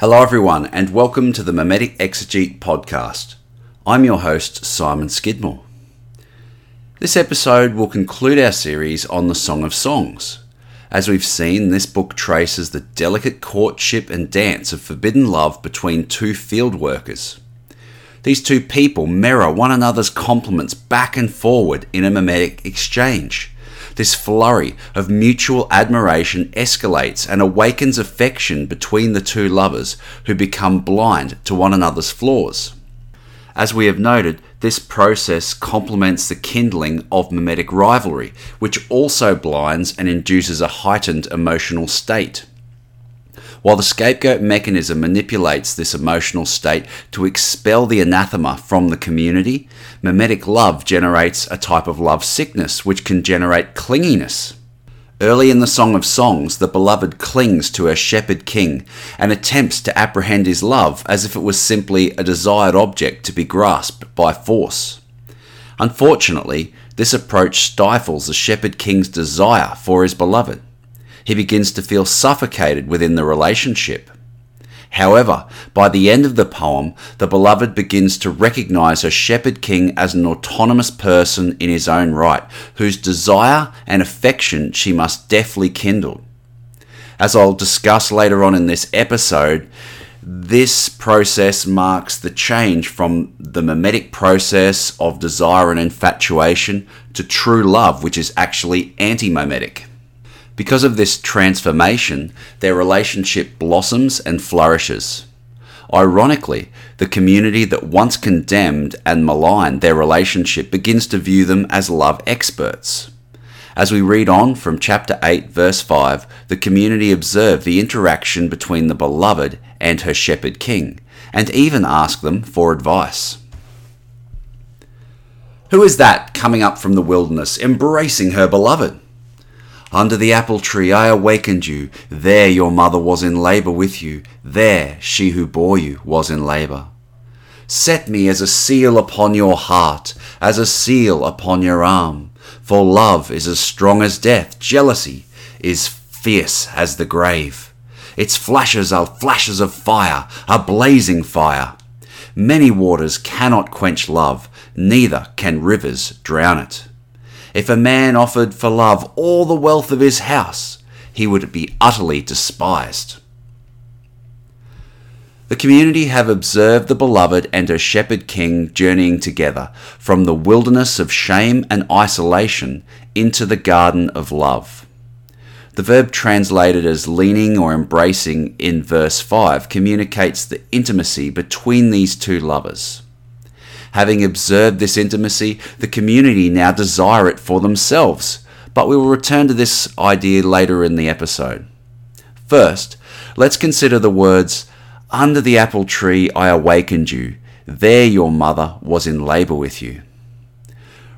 Hello, everyone, and welcome to the Mimetic Exegete podcast. I'm your host, Simon Skidmore. This episode will conclude our series on the Song of Songs. As we've seen, this book traces the delicate courtship and dance of forbidden love between two field workers. These two people mirror one another's compliments back and forward in a mimetic exchange. This flurry of mutual admiration escalates and awakens affection between the two lovers who become blind to one another's flaws. As we have noted, this process complements the kindling of mimetic rivalry, which also blinds and induces a heightened emotional state. While the scapegoat mechanism manipulates this emotional state to expel the anathema from the community, mimetic love generates a type of love sickness which can generate clinginess. Early in the Song of Songs, the beloved clings to her shepherd king and attempts to apprehend his love as if it was simply a desired object to be grasped by force. Unfortunately, this approach stifles the shepherd king's desire for his beloved. He begins to feel suffocated within the relationship. However, by the end of the poem, the beloved begins to recognize her shepherd king as an autonomous person in his own right, whose desire and affection she must deftly kindle. As I'll discuss later on in this episode, this process marks the change from the mimetic process of desire and infatuation to true love, which is actually anti mimetic. Because of this transformation, their relationship blossoms and flourishes. Ironically, the community that once condemned and maligned their relationship begins to view them as love experts. As we read on from chapter 8, verse 5, the community observe the interaction between the beloved and her shepherd king, and even ask them for advice. Who is that coming up from the wilderness, embracing her beloved? Under the apple tree I awakened you. There your mother was in labour with you. There she who bore you was in labour. Set me as a seal upon your heart, as a seal upon your arm. For love is as strong as death, jealousy is fierce as the grave. Its flashes are flashes of fire, a blazing fire. Many waters cannot quench love, neither can rivers drown it. If a man offered for love all the wealth of his house, he would be utterly despised. The community have observed the beloved and her shepherd king journeying together from the wilderness of shame and isolation into the garden of love. The verb translated as leaning or embracing in verse 5 communicates the intimacy between these two lovers. Having observed this intimacy, the community now desire it for themselves. But we will return to this idea later in the episode. First, let's consider the words, Under the apple tree I awakened you. There your mother was in labour with you.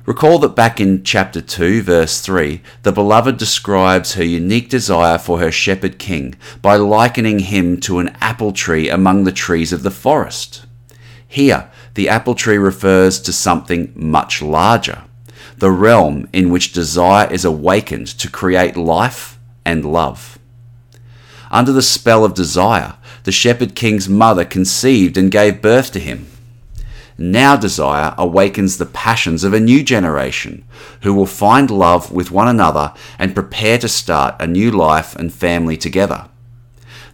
Recall that back in chapter 2, verse 3, the beloved describes her unique desire for her shepherd king by likening him to an apple tree among the trees of the forest. Here, the apple tree refers to something much larger, the realm in which desire is awakened to create life and love. Under the spell of desire, the shepherd king's mother conceived and gave birth to him. Now desire awakens the passions of a new generation who will find love with one another and prepare to start a new life and family together.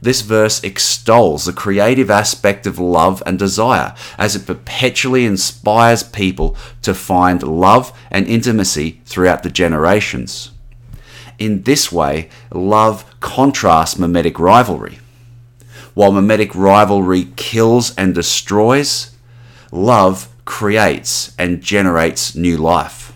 This verse extols the creative aspect of love and desire as it perpetually inspires people to find love and intimacy throughout the generations. In this way, love contrasts mimetic rivalry. While mimetic rivalry kills and destroys, love creates and generates new life.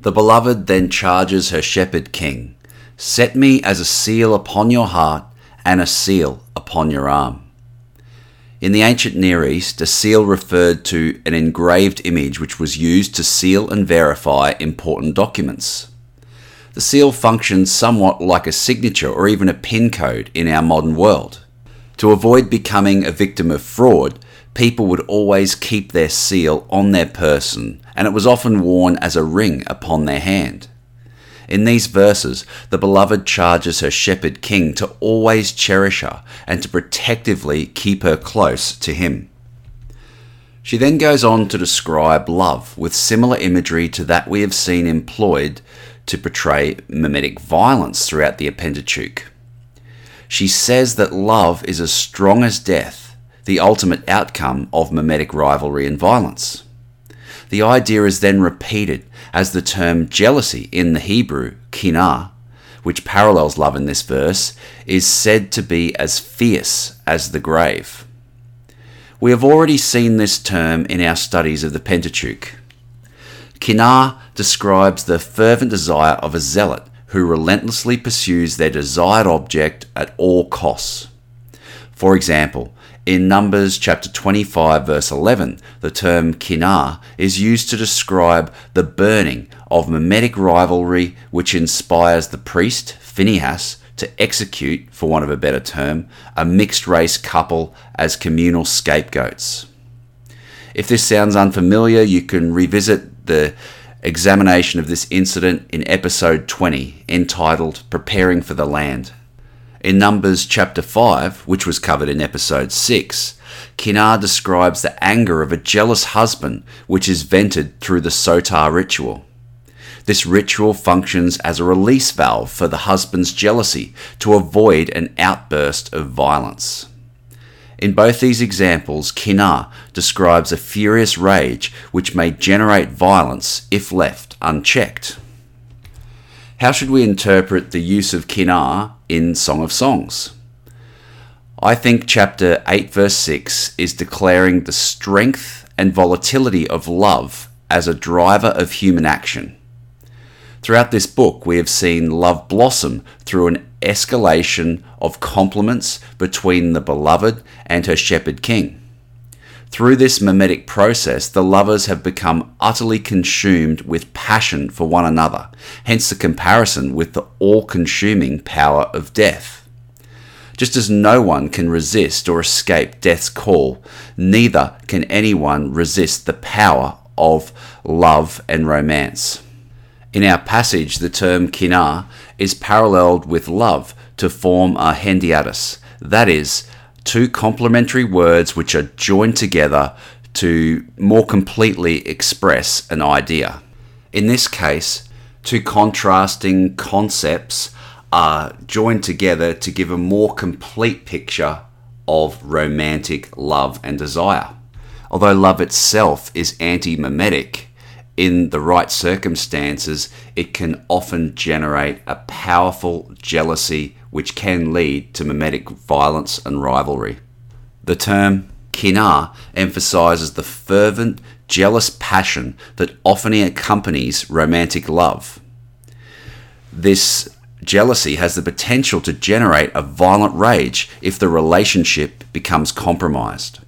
The beloved then charges her shepherd king Set me as a seal upon your heart and a seal upon your arm. In the ancient Near East, a seal referred to an engraved image which was used to seal and verify important documents. The seal functions somewhat like a signature or even a PIN code in our modern world. To avoid becoming a victim of fraud, people would always keep their seal on their person, and it was often worn as a ring upon their hand. In these verses, the beloved charges her shepherd king to always cherish her and to protectively keep her close to him. She then goes on to describe love with similar imagery to that we have seen employed to portray mimetic violence throughout the Pentateuch. She says that love is as strong as death, the ultimate outcome of mimetic rivalry and violence. The idea is then repeated as the term jealousy in the Hebrew, kinah, which parallels love in this verse, is said to be as fierce as the grave. We have already seen this term in our studies of the Pentateuch. Kinah describes the fervent desire of a zealot who relentlessly pursues their desired object at all costs. For example, in Numbers chapter 25, verse 11, the term kinah is used to describe the burning of mimetic rivalry which inspires the priest, Phinehas, to execute, for want of a better term, a mixed race couple as communal scapegoats. If this sounds unfamiliar, you can revisit the examination of this incident in episode 20, entitled Preparing for the Land. In Numbers chapter 5, which was covered in episode 6, Kinah describes the anger of a jealous husband which is vented through the Sotah ritual. This ritual functions as a release valve for the husband's jealousy to avoid an outburst of violence. In both these examples, Kinah describes a furious rage which may generate violence if left unchecked. How should we interpret the use of Kinah in Song of Songs? I think chapter 8, verse 6 is declaring the strength and volatility of love as a driver of human action. Throughout this book, we have seen love blossom through an escalation of compliments between the beloved and her shepherd king. Through this mimetic process, the lovers have become utterly consumed with passion for one another, hence the comparison with the all consuming power of death. Just as no one can resist or escape death's call, neither can anyone resist the power of love and romance. In our passage, the term kinah is paralleled with love to form a hendiadys, that is, two complementary words which are joined together to more completely express an idea. In this case, two contrasting concepts are joined together to give a more complete picture of romantic love and desire. Although love itself is anti mimetic, in the right circumstances, it can often generate a powerful jealousy which can lead to mimetic violence and rivalry. The term kinah emphasizes the fervent, jealous passion that often accompanies romantic love. This jealousy has the potential to generate a violent rage if the relationship becomes compromised.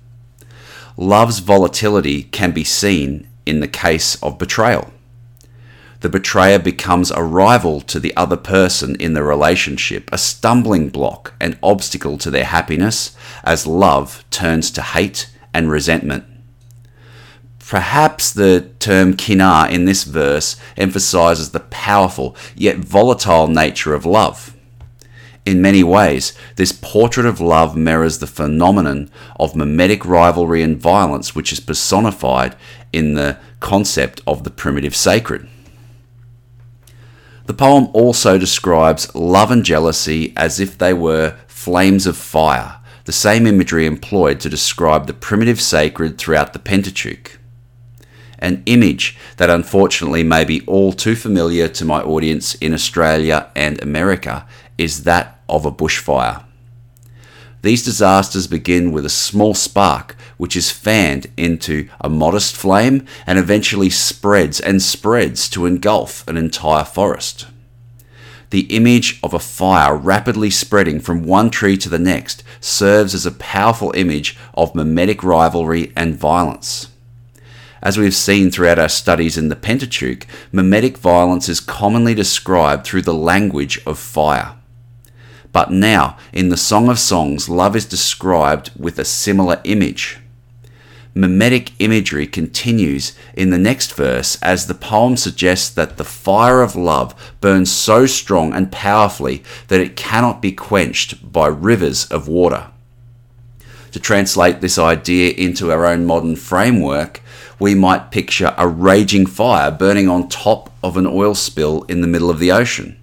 Love's volatility can be seen in the case of betrayal. The betrayer becomes a rival to the other person in the relationship, a stumbling block, an obstacle to their happiness, as love turns to hate and resentment. Perhaps the term kinah in this verse emphasizes the powerful yet volatile nature of love. In many ways, this portrait of love mirrors the phenomenon of mimetic rivalry and violence which is personified in the concept of the primitive sacred. The poem also describes love and jealousy as if they were flames of fire, the same imagery employed to describe the primitive sacred throughout the Pentateuch. An image that unfortunately may be all too familiar to my audience in Australia and America is that of a bushfire. These disasters begin with a small spark which is fanned into a modest flame and eventually spreads and spreads to engulf an entire forest. The image of a fire rapidly spreading from one tree to the next serves as a powerful image of mimetic rivalry and violence. As we have seen throughout our studies in the Pentateuch, mimetic violence is commonly described through the language of fire. But now, in the Song of Songs, love is described with a similar image. mimetic imagery continues in the next verse as the poem suggests that the fire of love burns so strong and powerfully that it cannot be quenched by rivers of water. To translate this idea into our own modern framework, we might picture a raging fire burning on top of an oil spill in the middle of the ocean.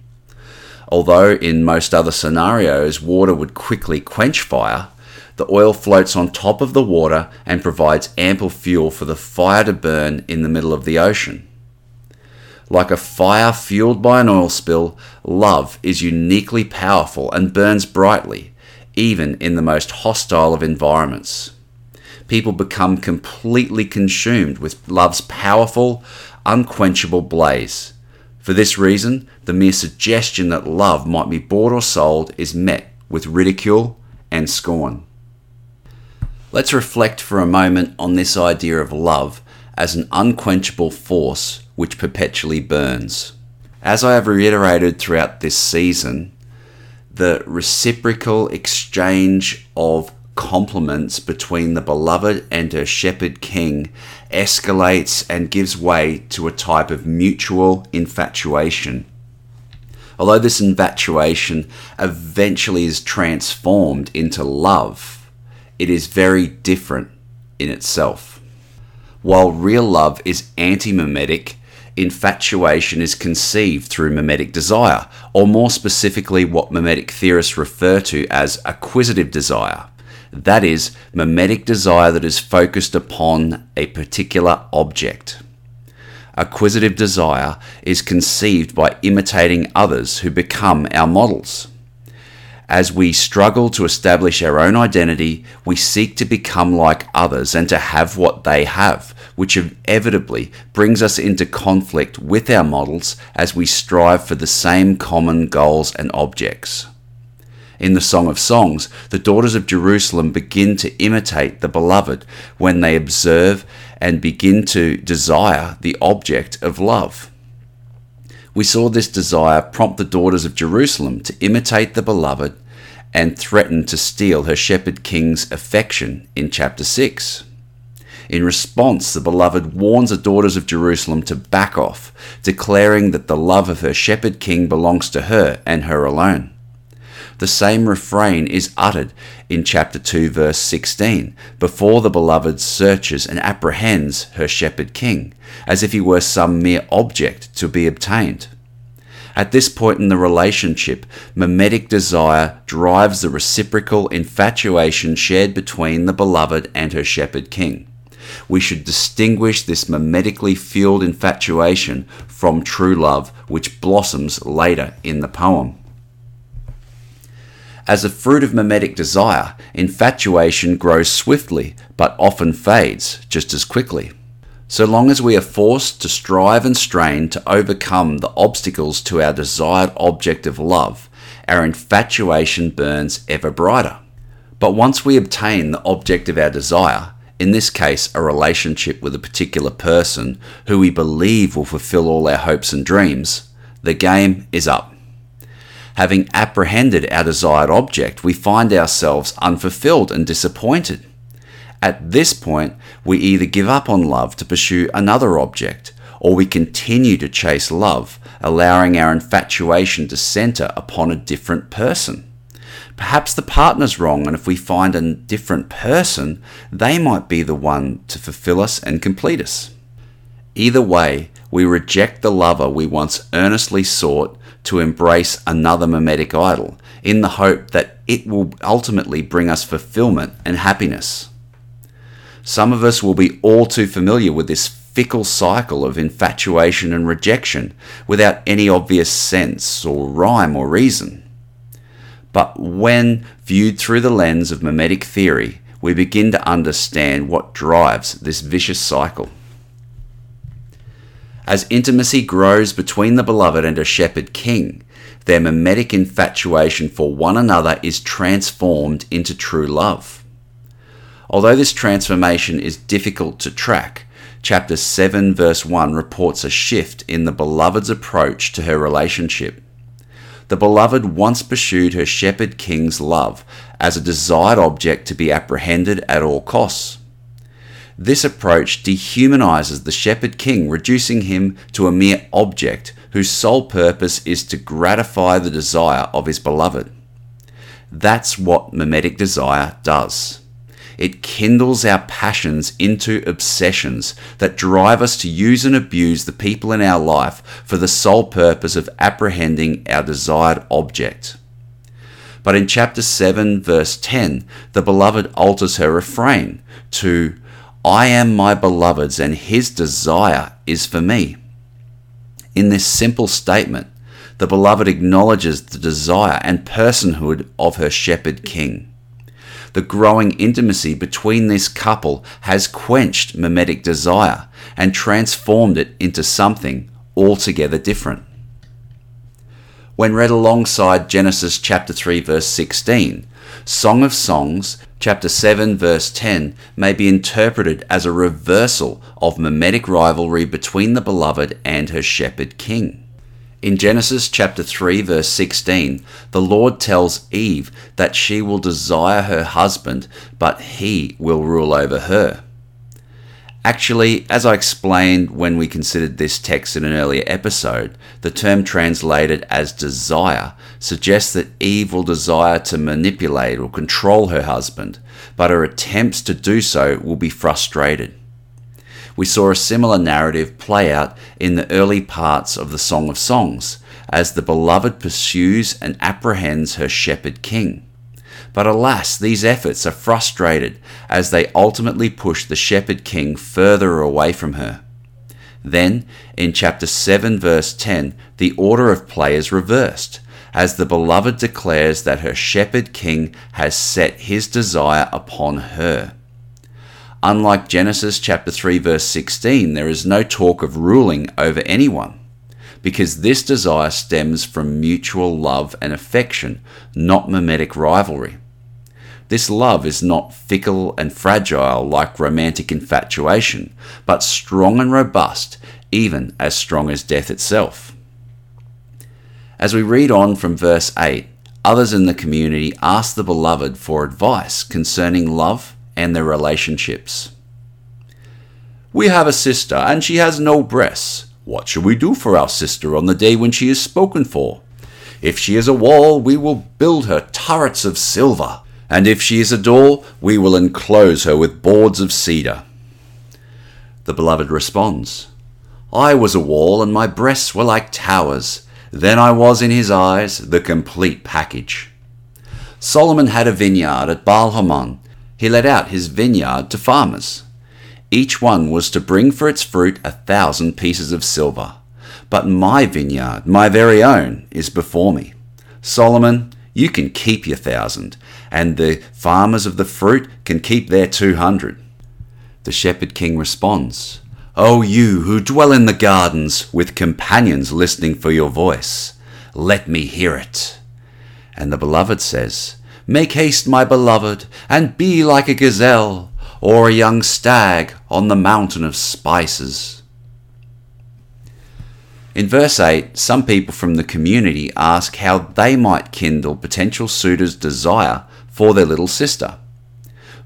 Although in most other scenarios water would quickly quench fire, the oil floats on top of the water and provides ample fuel for the fire to burn in the middle of the ocean. Like a fire fueled by an oil spill, love is uniquely powerful and burns brightly, even in the most hostile of environments. People become completely consumed with love's powerful, unquenchable blaze. For this reason, the mere suggestion that love might be bought or sold is met with ridicule and scorn. Let's reflect for a moment on this idea of love as an unquenchable force which perpetually burns. As I have reiterated throughout this season, the reciprocal exchange of compliments between the beloved and her shepherd king escalates and gives way to a type of mutual infatuation. Although this infatuation eventually is transformed into love, it is very different in itself. While real love is anti mimetic, infatuation is conceived through mimetic desire, or more specifically, what mimetic theorists refer to as acquisitive desire. That is, mimetic desire that is focused upon a particular object. Acquisitive desire is conceived by imitating others who become our models. As we struggle to establish our own identity, we seek to become like others and to have what they have, which inevitably brings us into conflict with our models as we strive for the same common goals and objects. In the Song of Songs, the daughters of Jerusalem begin to imitate the beloved when they observe and begin to desire the object of love. We saw this desire prompt the daughters of Jerusalem to imitate the beloved and threaten to steal her shepherd king's affection in chapter 6. In response, the beloved warns the daughters of Jerusalem to back off, declaring that the love of her shepherd king belongs to her and her alone. The same refrain is uttered in chapter 2, verse 16, before the beloved searches and apprehends her shepherd king, as if he were some mere object to be obtained. At this point in the relationship, mimetic desire drives the reciprocal infatuation shared between the beloved and her shepherd king. We should distinguish this mimetically fueled infatuation from true love, which blossoms later in the poem. As a fruit of mimetic desire, infatuation grows swiftly, but often fades just as quickly. So long as we are forced to strive and strain to overcome the obstacles to our desired object of love, our infatuation burns ever brighter. But once we obtain the object of our desire, in this case a relationship with a particular person who we believe will fulfill all our hopes and dreams, the game is up. Having apprehended our desired object, we find ourselves unfulfilled and disappointed. At this point, we either give up on love to pursue another object, or we continue to chase love, allowing our infatuation to center upon a different person. Perhaps the partner's wrong, and if we find a different person, they might be the one to fulfill us and complete us. Either way, we reject the lover we once earnestly sought to embrace another mimetic idol in the hope that it will ultimately bring us fulfillment and happiness. Some of us will be all too familiar with this fickle cycle of infatuation and rejection without any obvious sense or rhyme or reason. But when viewed through the lens of mimetic theory, we begin to understand what drives this vicious cycle. As intimacy grows between the beloved and a shepherd king, their mimetic infatuation for one another is transformed into true love. Although this transformation is difficult to track, chapter 7, verse 1 reports a shift in the beloved's approach to her relationship. The beloved once pursued her shepherd king's love as a desired object to be apprehended at all costs. This approach dehumanizes the shepherd king, reducing him to a mere object whose sole purpose is to gratify the desire of his beloved. That's what mimetic desire does. It kindles our passions into obsessions that drive us to use and abuse the people in our life for the sole purpose of apprehending our desired object. But in chapter 7, verse 10, the beloved alters her refrain to, I am my beloved's, and his desire is for me. In this simple statement, the beloved acknowledges the desire and personhood of her shepherd king. The growing intimacy between this couple has quenched mimetic desire and transformed it into something altogether different. When read alongside Genesis chapter 3 verse 16, Song of Songs chapter 7 verse 10 may be interpreted as a reversal of mimetic rivalry between the beloved and her shepherd king. In Genesis chapter 3 verse 16, the Lord tells Eve that she will desire her husband, but he will rule over her. Actually, as I explained when we considered this text in an earlier episode, the term translated as desire suggests that Eve will desire to manipulate or control her husband, but her attempts to do so will be frustrated we saw a similar narrative play out in the early parts of the Song of Songs, as the beloved pursues and apprehends her shepherd king. But alas, these efforts are frustrated as they ultimately push the shepherd king further away from her. Then, in chapter 7, verse 10, the order of play is reversed, as the beloved declares that her shepherd king has set his desire upon her. Unlike Genesis chapter 3 verse 16, there is no talk of ruling over anyone because this desire stems from mutual love and affection, not mimetic rivalry. This love is not fickle and fragile like romantic infatuation, but strong and robust, even as strong as death itself. As we read on from verse 8, others in the community ask the beloved for advice concerning love and their relationships. We have a sister, and she has no breasts. What shall we do for our sister on the day when she is spoken for? If she is a wall, we will build her turrets of silver, and if she is a door, we will enclose her with boards of cedar. The beloved responds, I was a wall, and my breasts were like towers. Then I was in his eyes the complete package. Solomon had a vineyard at Baal Hamon, he let out his vineyard to farmers. Each one was to bring for its fruit a thousand pieces of silver. But my vineyard, my very own, is before me. Solomon, you can keep your thousand, and the farmers of the fruit can keep their two hundred. The shepherd king responds, O you who dwell in the gardens, with companions listening for your voice, let me hear it. And the beloved says, Make haste, my beloved, and be like a gazelle, or a young stag on the mountain of spices. In verse 8, some people from the community ask how they might kindle potential suitors' desire for their little sister.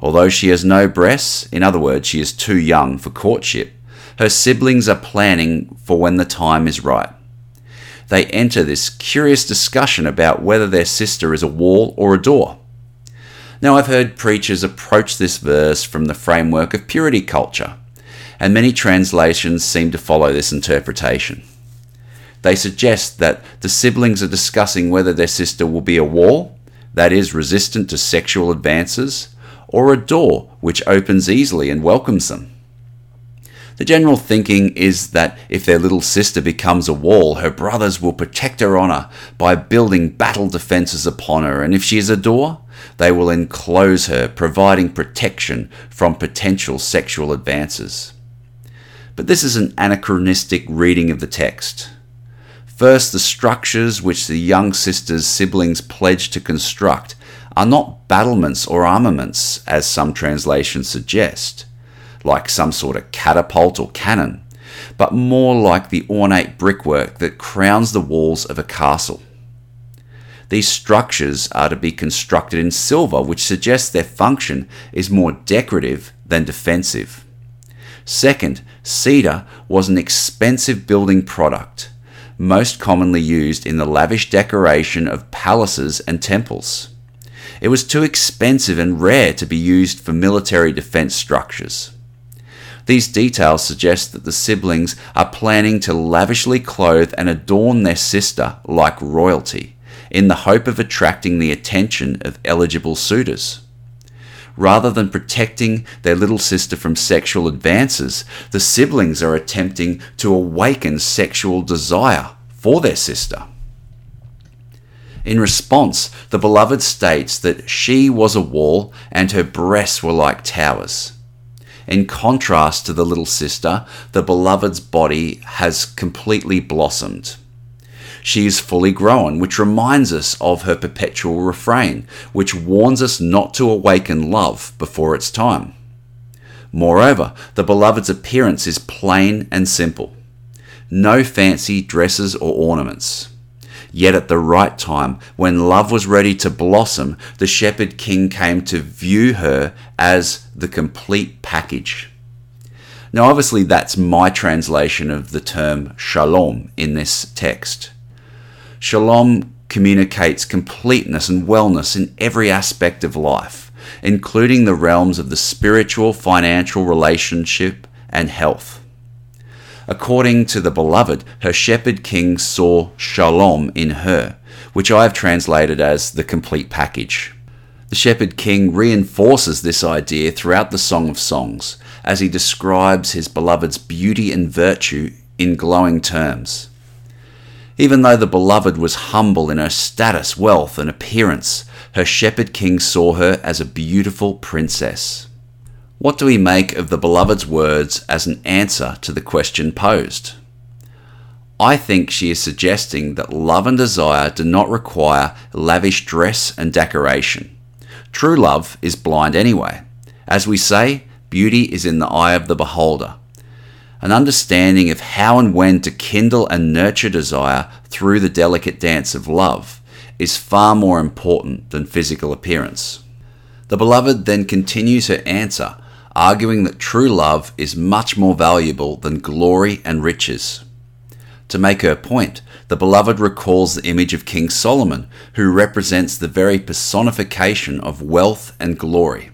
Although she has no breasts, in other words, she is too young for courtship, her siblings are planning for when the time is right they enter this curious discussion about whether their sister is a wall or a door. Now, I've heard preachers approach this verse from the framework of purity culture, and many translations seem to follow this interpretation. They suggest that the siblings are discussing whether their sister will be a wall, that is, resistant to sexual advances, or a door which opens easily and welcomes them. The general thinking is that if their little sister becomes a wall, her brothers will protect her honour by building battle defences upon her, and if she is a door, they will enclose her, providing protection from potential sexual advances. But this is an anachronistic reading of the text. First, the structures which the young sister's siblings pledge to construct are not battlements or armaments, as some translations suggest like some sort of catapult or cannon, but more like the ornate brickwork that crowns the walls of a castle. These structures are to be constructed in silver, which suggests their function is more decorative than defensive. Second, cedar was an expensive building product, most commonly used in the lavish decoration of palaces and temples. It was too expensive and rare to be used for military defense structures. These details suggest that the siblings are planning to lavishly clothe and adorn their sister like royalty, in the hope of attracting the attention of eligible suitors. Rather than protecting their little sister from sexual advances, the siblings are attempting to awaken sexual desire for their sister. In response, the beloved states that she was a wall and her breasts were like towers. In contrast to the little sister, the beloved's body has completely blossomed. She is fully grown, which reminds us of her perpetual refrain, which warns us not to awaken love before its time. Moreover, the beloved's appearance is plain and simple. No fancy dresses or ornaments. Yet at the right time, when love was ready to blossom, the shepherd king came to view her as the complete package. Now, obviously, that's my translation of the term shalom in this text. Shalom communicates completeness and wellness in every aspect of life, including the realms of the spiritual, financial, relationship, and health. According to the beloved, her shepherd king saw shalom in her, which I have translated as the complete package. The shepherd king reinforces this idea throughout the Song of Songs as he describes his beloved's beauty and virtue in glowing terms. Even though the beloved was humble in her status, wealth, and appearance, her shepherd king saw her as a beautiful princess. What do we make of the beloved's words as an answer to the question posed? I think she is suggesting that love and desire do not require lavish dress and decoration. True love is blind anyway. As we say, beauty is in the eye of the beholder. An understanding of how and when to kindle and nurture desire through the delicate dance of love is far more important than physical appearance. The beloved then continues her answer arguing that true love is much more valuable than glory and riches. To make her point, the beloved recalls the image of King Solomon, who represents the very personification of wealth and glory.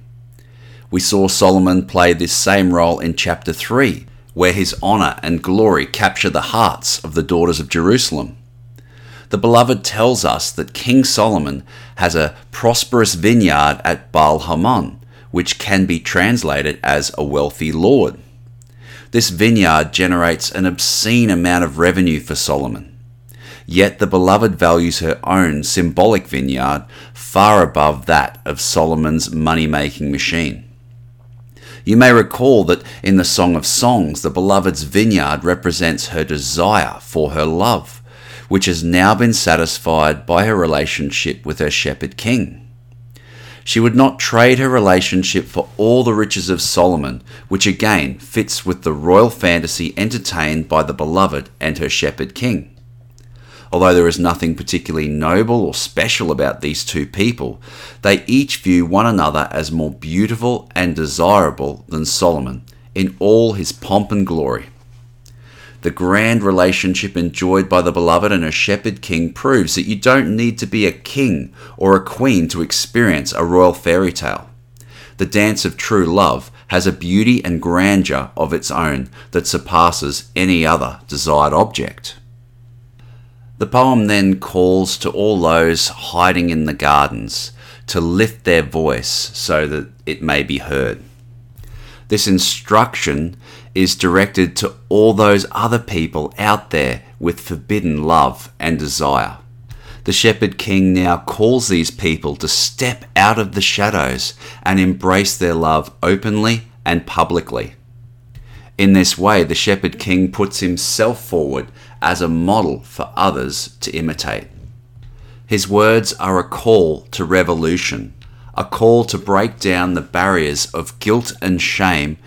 We saw Solomon play this same role in chapter 3, where his honour and glory capture the hearts of the daughters of Jerusalem. The beloved tells us that King Solomon has a prosperous vineyard at Baal Hamon, which can be translated as a wealthy lord. This vineyard generates an obscene amount of revenue for Solomon. Yet the beloved values her own symbolic vineyard far above that of Solomon's money making machine. You may recall that in the Song of Songs, the beloved's vineyard represents her desire for her love, which has now been satisfied by her relationship with her shepherd king. She would not trade her relationship for all the riches of Solomon, which again fits with the royal fantasy entertained by the beloved and her shepherd king. Although there is nothing particularly noble or special about these two people, they each view one another as more beautiful and desirable than Solomon in all his pomp and glory. The grand relationship enjoyed by the beloved and her shepherd king proves that you don't need to be a king or a queen to experience a royal fairy tale. The dance of true love has a beauty and grandeur of its own that surpasses any other desired object. The poem then calls to all those hiding in the gardens to lift their voice so that it may be heard. This instruction is directed to all those other people out there with forbidden love and desire. The Shepherd King now calls these people to step out of the shadows and embrace their love openly and publicly. In this way, the Shepherd King puts himself forward as a model for others to imitate. His words are a call to revolution, a call to break down the barriers of guilt and shame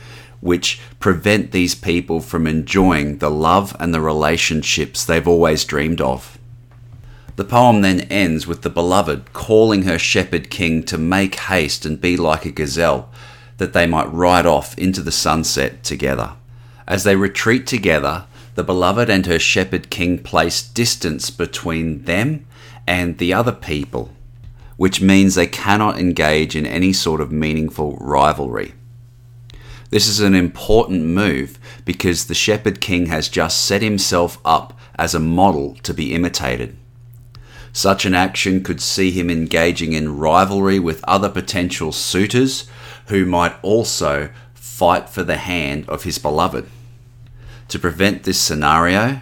which prevent these people from enjoying the love and the relationships they've always dreamed of. The poem then ends with the beloved calling her shepherd king to make haste and be like a gazelle, that they might ride off into the sunset together. As they retreat together, the beloved and her shepherd king place distance between them and the other people, which means they cannot engage in any sort of meaningful rivalry. This is an important move because the shepherd king has just set himself up as a model to be imitated. Such an action could see him engaging in rivalry with other potential suitors who might also fight for the hand of his beloved. To prevent this scenario,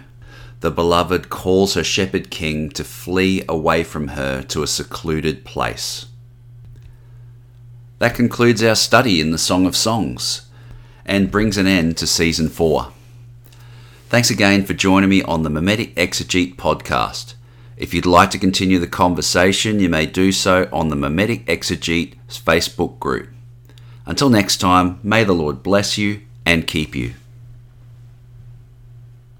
the beloved calls her shepherd king to flee away from her to a secluded place. That concludes our study in the Song of Songs and brings an end to season 4. Thanks again for joining me on the Mimetic Exegete podcast. If you'd like to continue the conversation, you may do so on the Mimetic Exegete Facebook group. Until next time, may the Lord bless you and keep you.